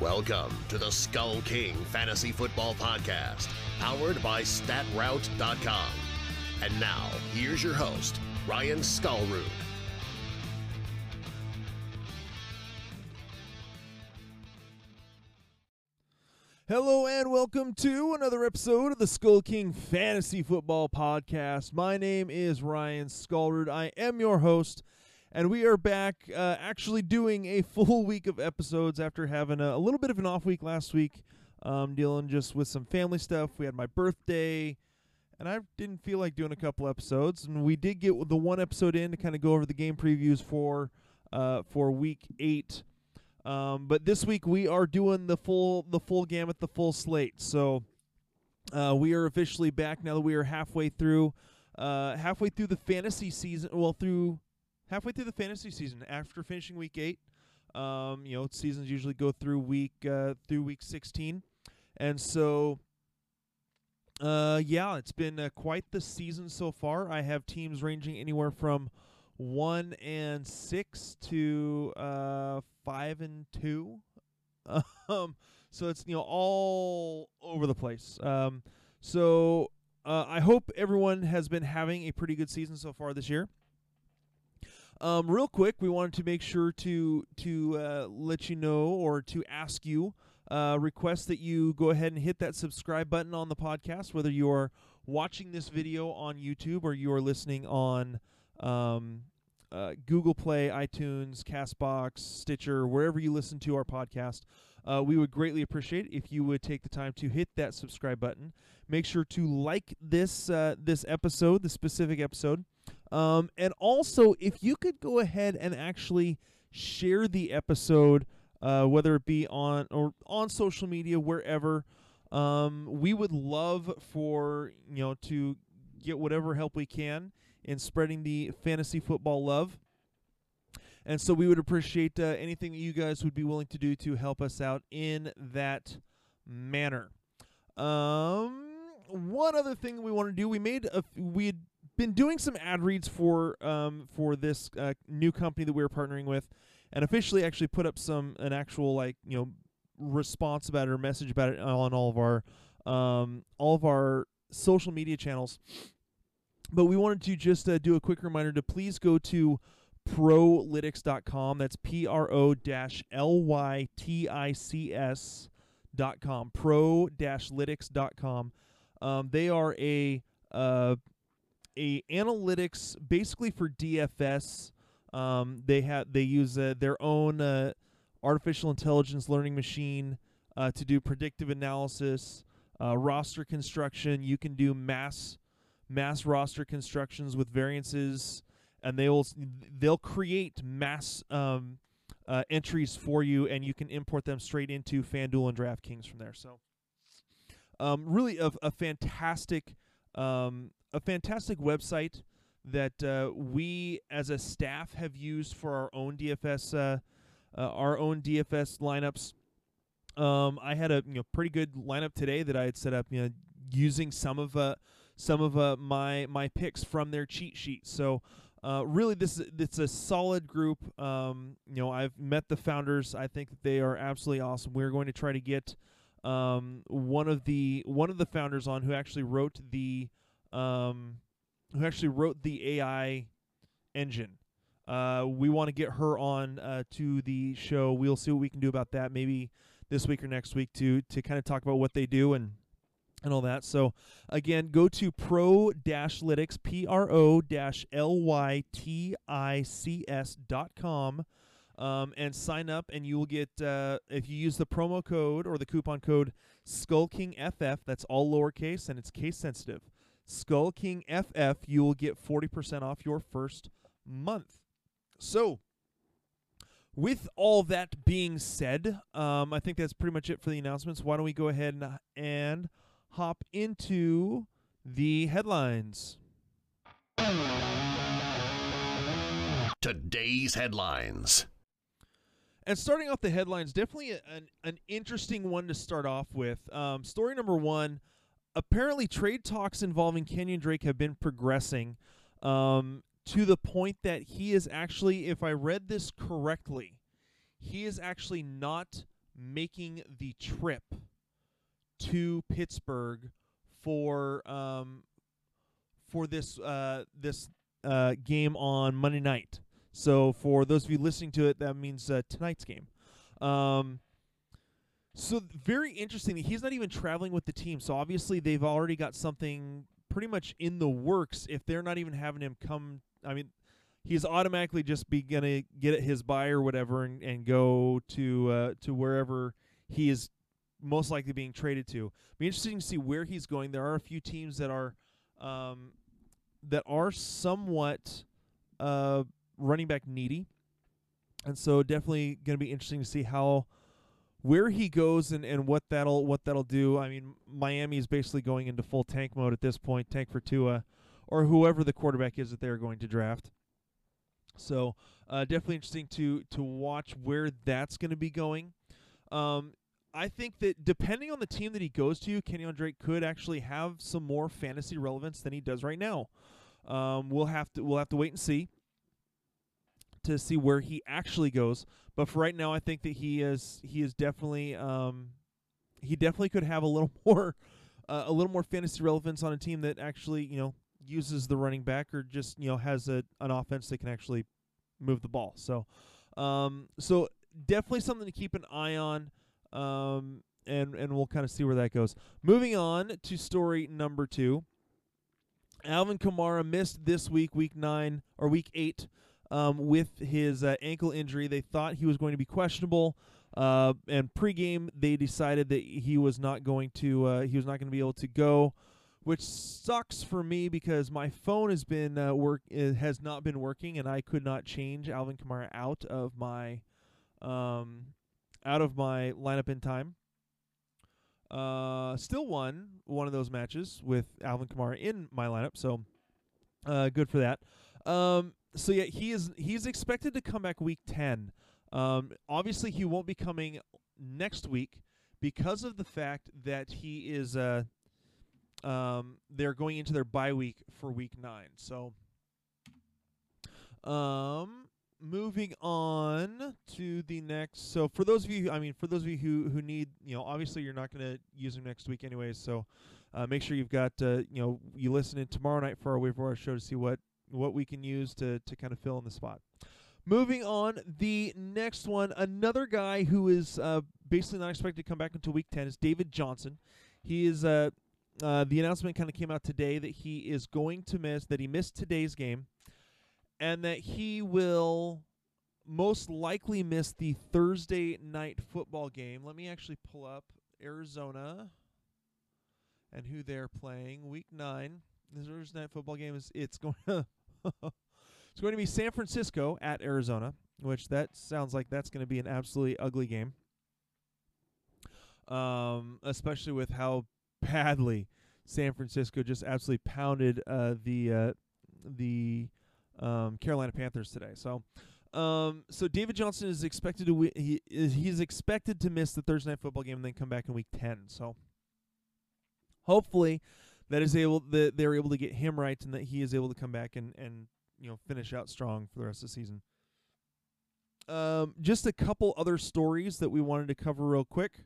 Welcome to the Skull King Fantasy Football Podcast, powered by StatRoute.com. And now, here's your host, Ryan Skullroot. Hello and welcome to another episode of the Skull King Fantasy Football Podcast. My name is Ryan Skullroot. I am your host, and we are back uh, actually doing a full week of episodes after having a, a little bit of an off week last week, um, dealing just with some family stuff. We had my birthday, and I didn't feel like doing a couple episodes, and we did get the one episode in to kind of go over the game previews for uh, for week eight. Um, but this week we are doing the full the full gamut, the full slate. So uh, we are officially back now that we are halfway through uh, halfway through the fantasy season. Well, through halfway through the fantasy season after finishing week eight. Um, you know, seasons usually go through week uh, through week sixteen, and so. Uh, yeah, it's been uh, quite the season so far. I have teams ranging anywhere from one and six to uh, five and two. Um, so it's you know all over the place. Um, so uh, I hope everyone has been having a pretty good season so far this year. Um, real quick, we wanted to make sure to to uh, let you know or to ask you uh, request that you go ahead and hit that subscribe button on the podcast, whether you are watching this video on YouTube or you are listening on um, uh, Google Play, iTunes, Castbox, Stitcher, wherever you listen to our podcast. Uh, we would greatly appreciate if you would take the time to hit that subscribe button. Make sure to like this uh, this episode, the specific episode, um, and also if you could go ahead and actually share the episode, uh, whether it be on or on social media, wherever. Um, we would love for you know to get whatever help we can in spreading the fantasy football love. And so we would appreciate uh, anything that you guys would be willing to do to help us out in that manner. Um, one other thing we want to do, we made a, we had been doing some ad reads for um, for this uh, new company that we were partnering with, and officially actually put up some an actual like you know response about it or message about it on all of our um, all of our social media channels. But we wanted to just uh, do a quick reminder to please go to prolytics.com. That's P R O L Y T I C S dot com. Pro dash lytics. lytics.com. Um, they are a uh, a analytics basically for DFS. Um, they have they use uh, their own uh, artificial intelligence learning machine uh, to do predictive analysis, uh, roster construction. You can do mass mass roster constructions with variances, and they will they'll create mass um, uh, entries for you, and you can import them straight into FanDuel and DraftKings from there. So, um, really, a, a fantastic um, a fantastic website that uh, we as a staff have used for our own DFS uh, uh, our own DFS lineups. Um, I had a you know pretty good lineup today that I had set up, you know, using some of uh, some of uh, my my picks from their cheat sheet. So uh, really, this it's a solid group. Um, you know, I've met the founders. I think that they are absolutely awesome. We're going to try to get um, one of the one of the founders on who actually wrote the um, who actually wrote the AI engine. Uh, we want to get her on uh, to the show. We'll see what we can do about that. Maybe this week or next week to to kind of talk about what they do and and all that. So again, go to pro lytics, P R O L Y T I C S dot com. Um, and sign up, and you will get uh, if you use the promo code or the coupon code SkullKingFF. That's all lowercase and it's case sensitive. SkullKingFF. You will get forty percent off your first month. So, with all that being said, um, I think that's pretty much it for the announcements. Why don't we go ahead and, and hop into the headlines. Today's headlines. And starting off the headlines, definitely an, an interesting one to start off with. Um, story number one apparently, trade talks involving Kenyon Drake have been progressing um, to the point that he is actually, if I read this correctly, he is actually not making the trip to Pittsburgh for um, for this uh, this uh, game on Monday night. So for those of you listening to it, that means uh, tonight's game. Um, so very interesting. He's not even traveling with the team. So obviously they've already got something pretty much in the works. If they're not even having him come, I mean, he's automatically just be gonna get his buy or whatever and, and go to uh, to wherever he is most likely being traded to. Be interesting to see where he's going. There are a few teams that are um, that are somewhat uh, running back needy, and so definitely going to be interesting to see how where he goes and, and what that'll what that'll do. I mean, Miami is basically going into full tank mode at this point, tank for Tua, or whoever the quarterback is that they're going to draft. So uh, definitely interesting to to watch where that's going to be going. Um, I think that depending on the team that he goes to, Kenyon Drake could actually have some more fantasy relevance than he does right now. Um, we'll have to we'll have to wait and see to see where he actually goes. But for right now, I think that he is he is definitely um, he definitely could have a little more uh, a little more fantasy relevance on a team that actually you know uses the running back or just you know has a an offense that can actually move the ball. So um, so definitely something to keep an eye on. Um, and and we'll kind of see where that goes. Moving on to story number two. Alvin Kamara missed this week, week nine or week eight, um, with his uh, ankle injury. They thought he was going to be questionable, uh, and pregame they decided that he was not going to uh, he was not going to be able to go, which sucks for me because my phone has been uh, work it has not been working, and I could not change Alvin Kamara out of my um, out of my lineup in time. Uh, still won one of those matches with Alvin Kamara in my lineup, so uh, good for that. Um, so yeah, he is he's expected to come back week ten. Um, obviously, he won't be coming next week because of the fact that he is uh, um, they're going into their bye week for week nine. So, um, moving on to the next. So for those of you, I mean, for those of you who who need, you know, obviously you're not going to use him next week anyways. So uh, make sure you've got, uh, you know, you listen in tomorrow night for our waiver wire show to see what what we can use to to kind of fill in the spot. Moving on, the next one, another guy who is uh, basically not expected to come back until week ten is David Johnson. He is uh, uh, the announcement kind of came out today that he is going to miss that he missed today's game and that he will most likely miss the Thursday night football game. Let me actually pull up Arizona and who they're playing. Week nine. The Thursday night football game is it's going to it's going to be San Francisco at Arizona, which that sounds like that's going to be an absolutely ugly game. Um, especially with how badly San Francisco just absolutely pounded uh, the uh, the um, Carolina Panthers today. So, um, so David Johnson is expected to wi- he is he's expected to miss the Thursday night football game and then come back in week ten. So, hopefully, that is able that they're able to get him right and that he is able to come back and and you know finish out strong for the rest of the season. Um, just a couple other stories that we wanted to cover real quick.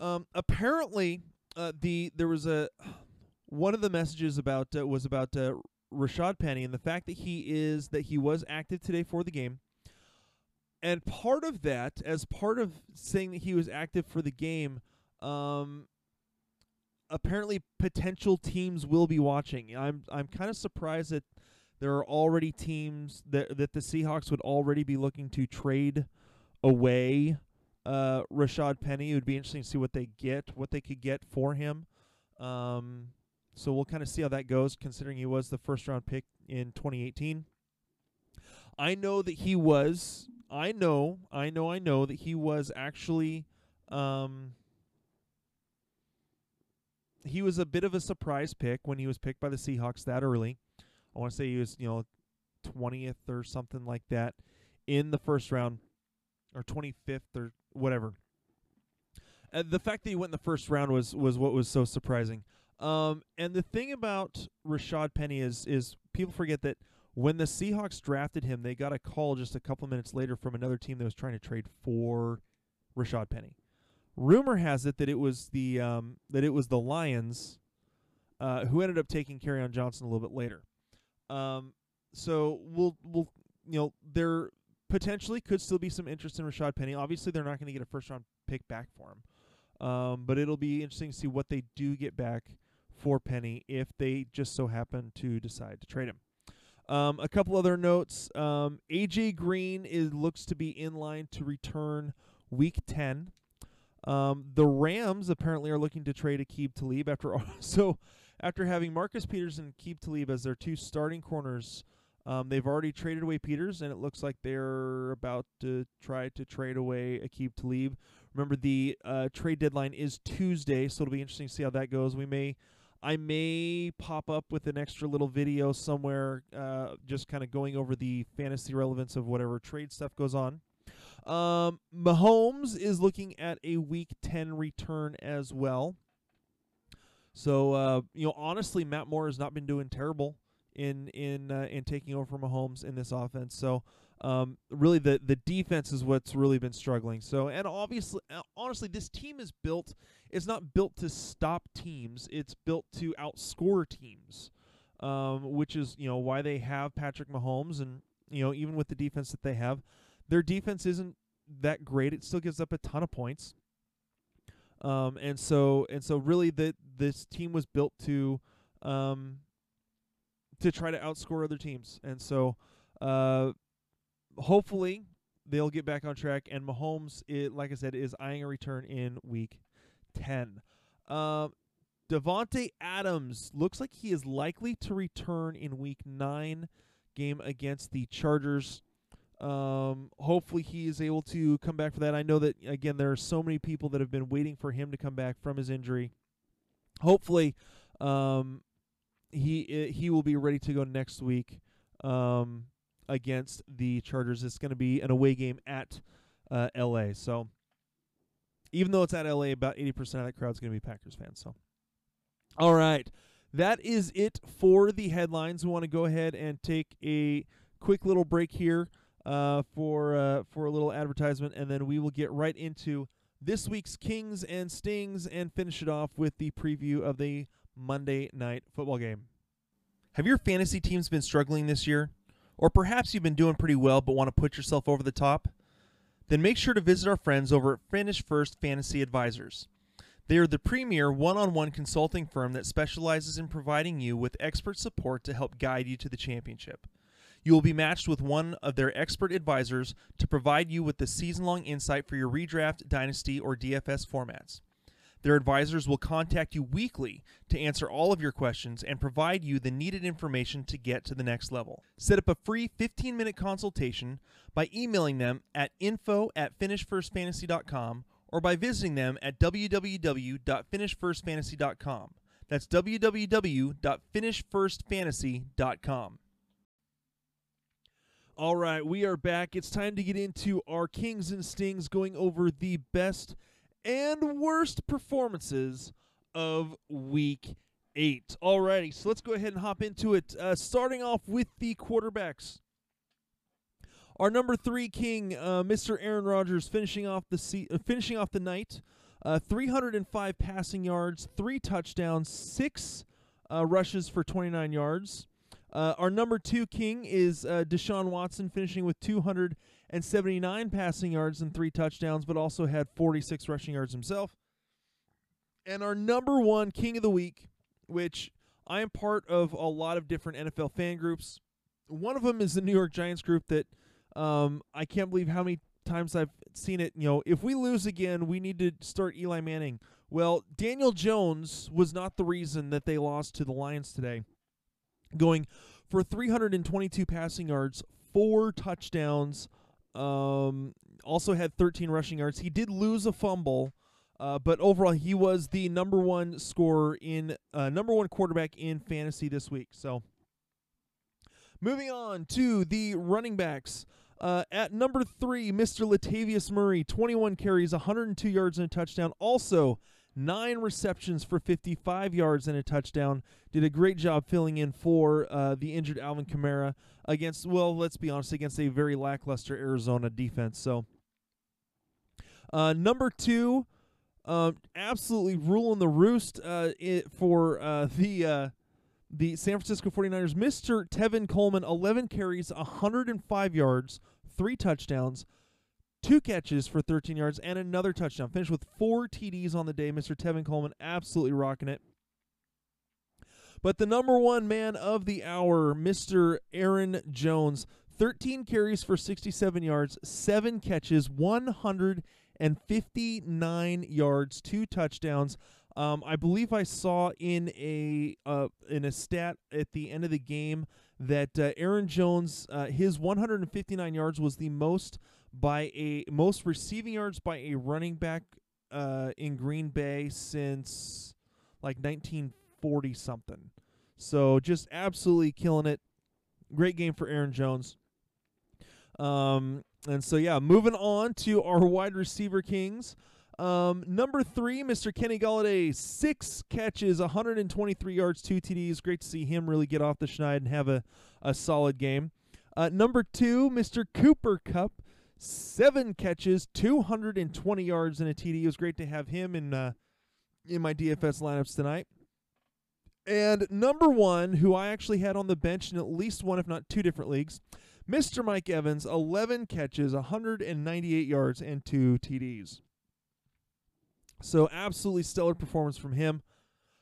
Um, apparently, uh, the there was a one of the messages about uh, was about uh, Rashad Penny and the fact that he is that he was active today for the game. And part of that, as part of saying that he was active for the game, um, apparently potential teams will be watching. I'm I'm kind of surprised that there are already teams that that the Seahawks would already be looking to trade away uh, Rashad Penny. It would be interesting to see what they get, what they could get for him. Um, so we'll kind of see how that goes, considering he was the first round pick in 2018. I know that he was. I know. I know. I know that he was actually. Um, he was a bit of a surprise pick when he was picked by the Seahawks that early. I want to say he was, you know, 20th or something like that in the first round, or 25th or whatever. Uh, the fact that he went in the first round was was what was so surprising. Um, and the thing about Rashad Penny is is people forget that when the Seahawks drafted him, they got a call just a couple minutes later from another team that was trying to trade for Rashad Penny. Rumor has it that it was the um, that it was the Lions uh, who ended up taking on Johnson a little bit later. Um, so we'll we'll you know there potentially could still be some interest in Rashad Penny. Obviously, they're not going to get a first round pick back for him, um, but it'll be interesting to see what they do get back for Penny if they just so happen to decide to trade him. Um, a couple other notes: um, AJ Green is looks to be in line to return week ten. Um, the Rams apparently are looking to trade Aqib Talib after so after having Marcus Peters and Aqib Talib as their two starting corners. Um, they've already traded away Peters, and it looks like they're about to try to trade away Aqib Talib. Remember, the uh, trade deadline is Tuesday, so it'll be interesting to see how that goes. We may, I may pop up with an extra little video somewhere, uh, just kind of going over the fantasy relevance of whatever trade stuff goes on. Um, Mahomes is looking at a Week 10 return as well. So uh, you know, honestly, Matt Moore has not been doing terrible in in uh, in taking over from Mahomes in this offense. So um, really, the the defense is what's really been struggling. So and obviously, uh, honestly, this team is built. It's not built to stop teams. It's built to outscore teams, um, which is you know why they have Patrick Mahomes and you know even with the defense that they have, their defense isn't that great. It still gives up a ton of points. Um, and so and so really that this team was built to um, to try to outscore other teams. And so uh, hopefully they'll get back on track and Mahomes it like I said is eyeing a return in week 10. Um Davante Adams looks like he is likely to return in week 9 game against the Chargers. Um, hopefully he is able to come back for that. I know that again there are so many people that have been waiting for him to come back from his injury. Hopefully, um, he he will be ready to go next week um, against the Chargers. It's going to be an away game at uh, L.A. So even though it's at L.A., about eighty percent of that crowd's going to be Packers fans. So all right, that is it for the headlines. We want to go ahead and take a quick little break here uh, for uh, for a little advertisement, and then we will get right into this week's Kings and Stings and finish it off with the preview of the Monday night football game. Have your fantasy teams been struggling this year? Or perhaps you've been doing pretty well but want to put yourself over the top? Then make sure to visit our friends over at Finish First Fantasy Advisors. They are the premier one on one consulting firm that specializes in providing you with expert support to help guide you to the championship. You will be matched with one of their expert advisors to provide you with the season long insight for your redraft, dynasty, or DFS formats. Their advisors will contact you weekly to answer all of your questions and provide you the needed information to get to the next level. Set up a free 15 minute consultation by emailing them at info at finishfirstfantasy.com or by visiting them at www.finishfirstfantasy.com. That's www.finishfirstfantasy.com. All right, we are back. It's time to get into our Kings and Stings going over the best and worst performances of week eight. All righty, so let's go ahead and hop into it. Uh, starting off with the quarterbacks. Our number three king, uh, Mr. Aaron Rodgers, finishing off the se- uh, finishing off the night, uh, 305 passing yards, three touchdowns, six uh, rushes for 29 yards. Uh, our number two king is uh, Deshaun Watson, finishing with 279 passing yards and three touchdowns, but also had 46 rushing yards himself. And our number one king of the week, which I am part of a lot of different NFL fan groups. One of them is the New York Giants group that um, I can't believe how many times I've seen it. You know, if we lose again, we need to start Eli Manning. Well, Daniel Jones was not the reason that they lost to the Lions today going for 322 passing yards, four touchdowns. Um, also had 13 rushing yards. He did lose a fumble, uh, but overall he was the number one scorer in uh, number one quarterback in fantasy this week. So, moving on to the running backs. Uh, at number three, Mr. Latavius Murray, 21 carries, 102 yards and a touchdown. Also nine receptions for 55 yards and a touchdown. Did a great job filling in for uh, the injured Alvin Kamara against, well, let's be honest, against a very lackluster Arizona defense. So, Uh, number two, um, absolutely ruling the roost uh, for uh, the uh, the San Francisco 49ers. Mr. Tevin Coleman, 11 carries, 105 yards, three touchdowns, two catches for 13 yards, and another touchdown. Finished with four TDs on the day. Mr. Tevin Coleman absolutely rocking it. But the number one man of the hour, Mr. Aaron Jones, 13 carries for 67 yards, seven catches, 159 yards, two touchdowns. Um, I believe I saw in a uh, in a stat at the end of the game that uh, Aaron Jones, uh, his 159 yards was the most by a most receiving yards by a running back uh, in Green Bay since like 1940 something. So just absolutely killing it. Great game for Aaron Jones. Um, and so yeah, moving on to our wide receiver kings. Um, number three, Mr. Kenny Golladay, six catches, 123 yards, two TDs. Great to see him really get off the schneid and have a, a solid game. Uh, number two, Mr. Cooper Kupp, seven catches, 220 yards and a TD. It was great to have him in uh, in my DFS lineups tonight. And number one, who I actually had on the bench in at least one, if not two different leagues, Mr. Mike Evans, 11 catches, 198 yards, and two TDs. So, absolutely stellar performance from him.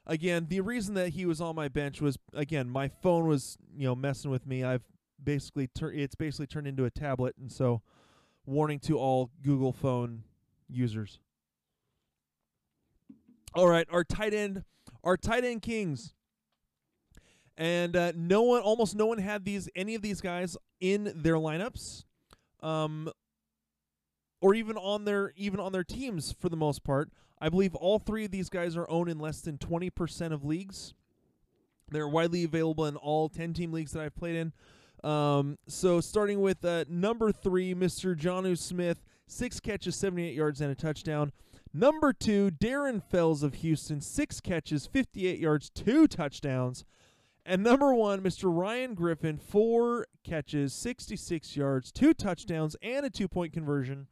Again, the reason that he was on my bench was, again, my phone was, you know, messing with me. I've basically, tur- it's basically turned into a tablet. And so, warning to all Google phone users. All right, our tight end, our tight end kings and uh, no one, almost no one had these any of these guys in their lineups, um, or even on their even on their teams for the most part. I believe all three of these guys are owned in less than twenty percent of leagues. They're widely available in all ten team leagues that I've played in. Um, so starting with uh, number three, Mr. Jonnu Smith, six catches, seventy-eight yards, and a touchdown. Number two, Darren Fells of Houston, six catches, 58 yards, two touchdowns. And number one, Mr. Ryan Griffin, four catches, 66 yards, two touchdowns, and a two point conversion.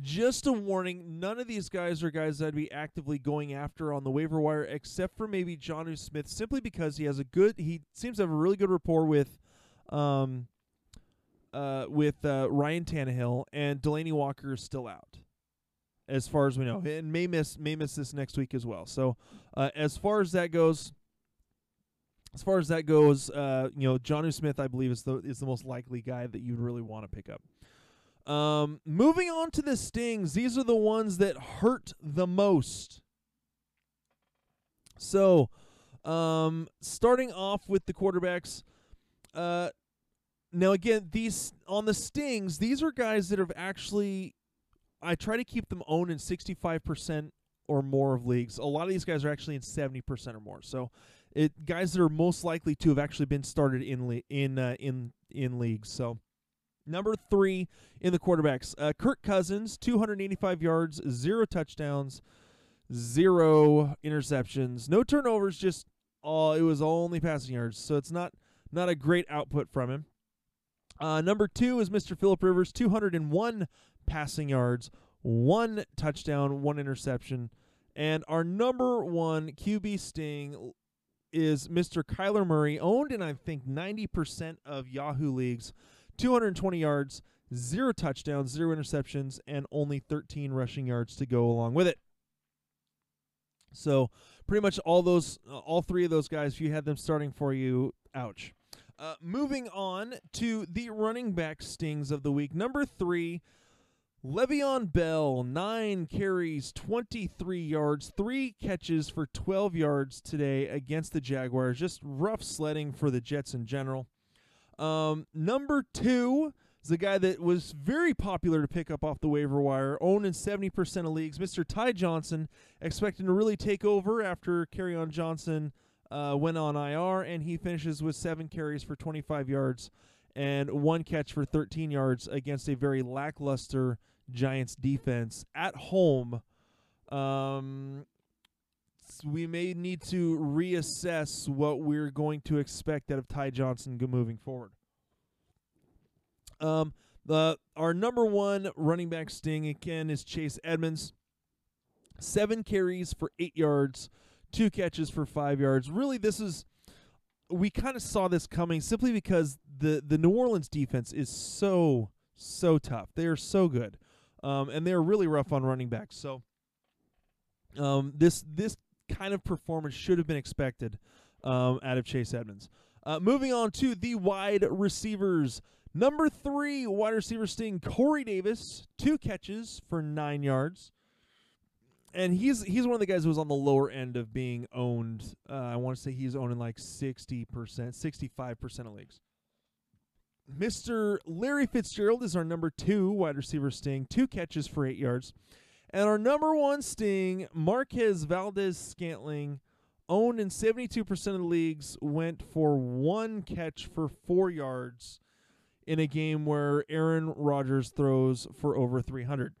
Just a warning none of these guys are guys that I'd be actively going after on the waiver wire, except for maybe Jonnu Smith, simply because he has a good, he seems to have a really good rapport with. Um, uh, with uh, Ryan Tannehill and Delanie Walker is still out, as far as we know, and may miss may miss this next week as well. So, uh, as far as that goes, as far as that goes, uh, you know, Jonnu Smith, I believe, is the is the most likely guy that you'd really want to pick up. Um, moving on to the stings, these are the ones that hurt the most. So, um, starting off with the quarterbacks, uh, now again, these on the stings, these are guys that have actually. I try to keep them owned in sixty five percent or more of leagues. A lot of these guys are actually in seventy percent or more. So it guys that are most likely to have actually been started in le- in uh, in in leagues. So number three in the quarterbacks, uh, Kirk Cousins, 285 yards, zero touchdowns, zero interceptions, no turnovers, just all it was only passing yards. So it's not not a great output from him. Uh, number two is Mr. Philip Rivers, 201 passing yards, one touchdown, one interception. And our number one QB sting is Mr. Kyler Murray, owned in I think 90% of Yahoo leagues, 220 yards, zero touchdowns, zero interceptions, and only 13 rushing yards to go along with it. So pretty much all those, uh, all three of those guys, if you had them starting for you, ouch. Uh, moving on to the running back stings of the week. Number three, Le'Veon Bell, nine carries, 23 yards, three catches for 12 yards today against the Jaguars. Just rough sledding for the Jets in general. Um, number two is the guy that was very popular to pick up off the waiver wire, owned in 70% of leagues, Mr. Ty Johnson, expecting to really take over after Kerryon Johnson uh, went on IR, and he finishes with seven carries for 25 yards and one catch for 13 yards against a very lackluster Giants defense at home. Um, we may need to reassess what we're going to expect out of Ty Johnson moving forward. Um, The our number one running back sting again is Chase Edmonds. Seven carries for eight yards, two catches for five yards. Really, this is we kind of saw this coming simply because the the New Orleans defense is so so tough. They are so good, um, and they're really rough on running backs. So, um, this this kind of performance should have been expected um, out of Chase Edmonds. Uh, moving on to the wide receivers. Number three wide receiver sting Corey Davis, two catches for nine yards and he's he's one of the guys who was on the lower end of being owned. Uh, I want to say he's owning like sixty percent, sixty five percent of leagues. Mister Larry Fitzgerald is our number two wide receiver sting, two catches for eight yards, and our number one sting Marquez Valdes Scantling, owned in seventy two percent of the leagues, went for one catch for four yards in a game where Aaron Rodgers throws for over three hundred.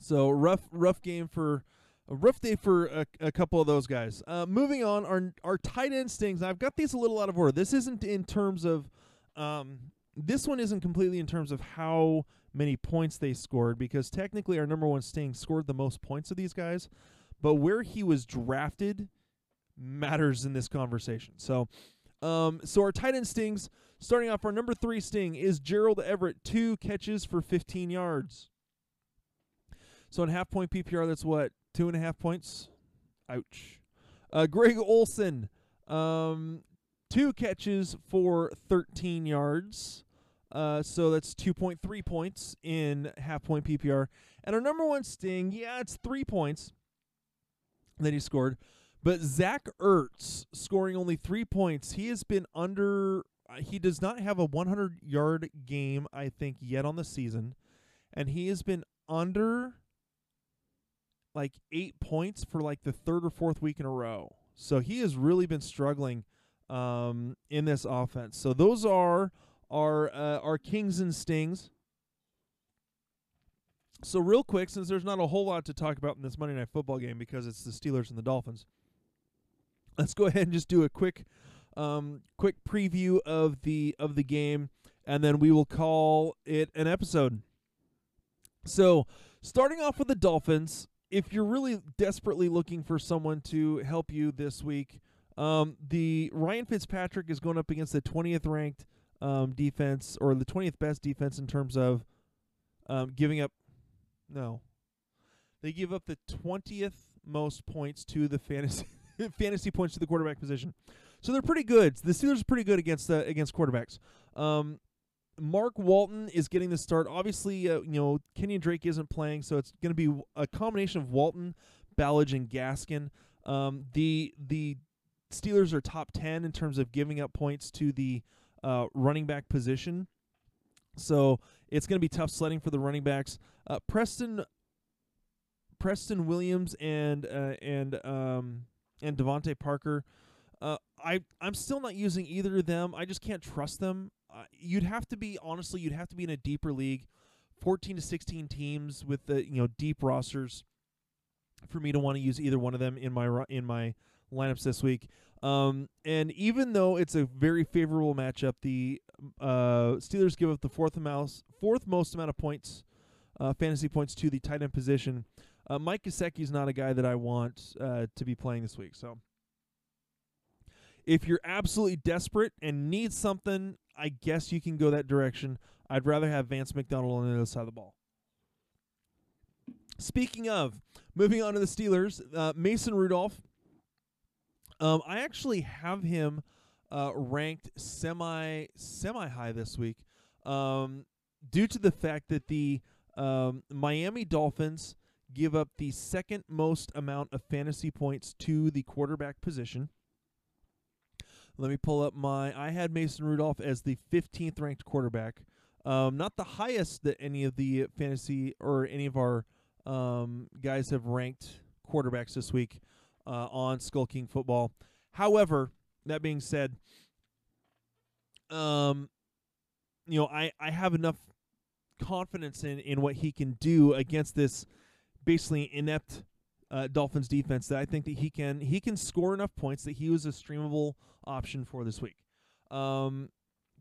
So rough, rough game for a rough day for a, a couple of those guys. Uh, moving on, our our tight end stings. I've got these a little out of order. This isn't in terms of, um, this one isn't completely in terms of how many points they scored because technically our number one sting scored the most points of these guys, but where he was drafted matters in this conversation. So, um, so our tight end stings. Starting off, our number three sting is Gerald Everett, two catches for 15 yards. So in half point PPR, that's what two and a half points. Ouch. Uh, Greg Olsen, um, two catches for 13 yards. Uh, so that's 2.3 points in half point PPR. And our number one sting, yeah, it's three points that he scored. But Zach Ertz scoring only three points. He has been under. Uh, he does not have a 100 yard game, I think, yet on the season. And he has been under like eight points for like the third or fourth week in a row. So he has really been struggling um, in this offense. So those are our uh, our kings and stings. So real quick, since there's not a whole lot to talk about in this Monday Night Football game because it's the Steelers and the Dolphins, let's go ahead and just do a quick um, quick preview of the of the game, and then we will call it an episode. So starting off with the Dolphins, if you're really desperately looking for someone to help you this week, um, the Ryan Fitzpatrick is going up against the 20th ranked um, defense or the 20th best defense in terms of um, giving up. No, they give up the 20th most points to the fantasy fantasy points to the quarterback position. So they're pretty good. The Steelers are pretty good against the against quarterbacks. Um, Mark Walton is getting the start. Obviously, uh, you know Kenyon Drake isn't playing, so it's going to be a combination of Walton, Ballage, and Gaskin. Um, the the Steelers are top ten in terms of giving up points to the uh, running back position, so it's going to be tough sledding for the running backs. Uh, Preston Preston Williams and uh, and um, and DeVante Parker. Uh, I I'm still not using either of them. I just can't trust them uh, you'd have to be honestly, you'd have to be in a deeper league, 14 to 16 teams with the you know deep rosters, for me to want to use either one of them in my in my lineups this week. Um, and even though it's a very favorable matchup, the uh, Steelers give up the fourth amount, fourth most amount of points, uh, fantasy points to the tight end position. Uh, Mike Gesicki is not a guy that I want uh, to be playing this week. So, if you're absolutely desperate and need something I guess you can go that direction. I'd rather have Vance McDonald on the other side of the ball. Speaking of, moving on to the Steelers, uh, Mason Rudolph. Um, I actually have him uh, ranked semi semi high this week, um, due to the fact that the um, Miami Dolphins give up the second most amount of fantasy points to the quarterback position. Let me pull up my. I had Mason Rudolph as the 15th ranked quarterback. Um, not the highest that any of the fantasy or any of our um, guys have ranked quarterbacks this week uh, on Skull King football. However, that being said, um, you know, I, I have enough confidence in, in what he can do against this basically inept uh, Dolphins defense that I think that he can he can score enough points that he was a streamable option for this week. Um,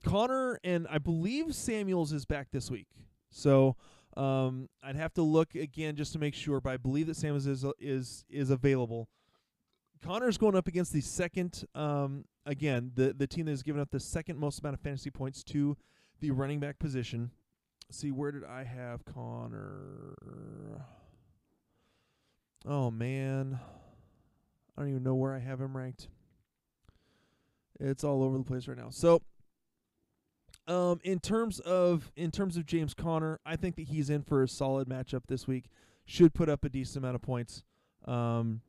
Conner and I believe Samuels is back this week. So um, I'd have to look again just to make sure, but I believe that Samuels is is is available. Conner's going up against the second, um, again, the the team that has given up the second most amount of fantasy points to the running back position. see, where did I have Conner? Oh man, I don't even know where I have him ranked. It's all over the place right now. So, um, in terms of in terms of James Conner, I think that he's in for a solid matchup this week. Should put up a decent amount of points. Um,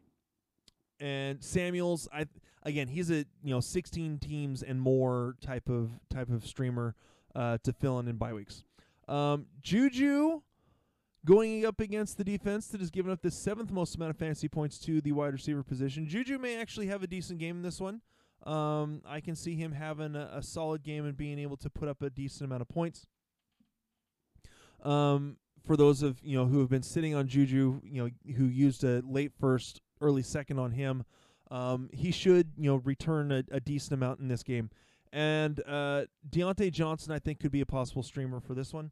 and Samuels, I again, he's a you know 16 teams and more type of type of streamer uh, to fill in in bye weeks. Um, Juju going up against the defense that has given up the seventh most amount of fantasy points to the wide receiver position. Juju may actually have a decent game in this one. Um, I can see him having a, a, solid game and being able to put up a decent amount of points. Um, for those of you know who have been sitting on Juju, you know who used a late first, early second on him, um, he should you know return a, a, decent amount in this game. And uh, Diontae Johnson, I think, could be a possible streamer for this one.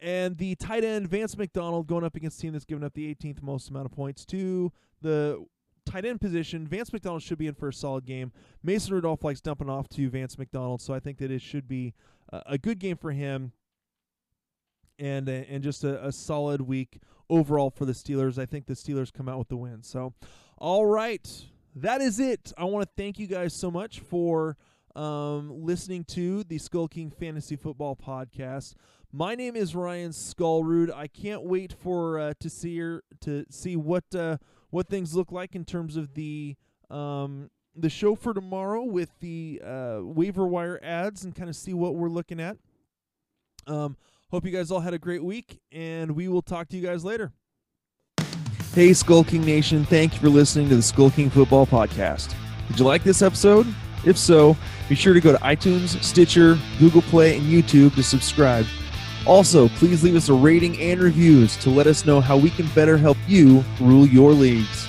And the tight end Vance McDonald going up against a team that's given up the 18th most amount of points to the tight end position. Vance McDonald should be in for a solid game. Mason Rudolph likes dumping off to Vance McDonald, so I think that it should be a, a good game for him. And uh, and just a, a solid week overall for the Steelers. I think the Steelers come out with the win. So, all right, that is it. I want to thank you guys so much for um, listening to the Skull King Fantasy Football Podcast. My name is Ryan Skullrood. I can't wait for uh, to see your, to see what uh, what things look like in terms of the um, the show for tomorrow with the uh, waiver wire ads and kind of see what we're looking at. Um, hope you guys all had a great week, and we will talk to you guys later. Hey, Skull King Nation! Thank you for listening to the Skull King Football Podcast. Did you like this episode? If so, be sure to go to iTunes, Stitcher, Google Play, and YouTube to subscribe. Also, please leave us a rating and reviews to let us know how we can better help you rule your leagues.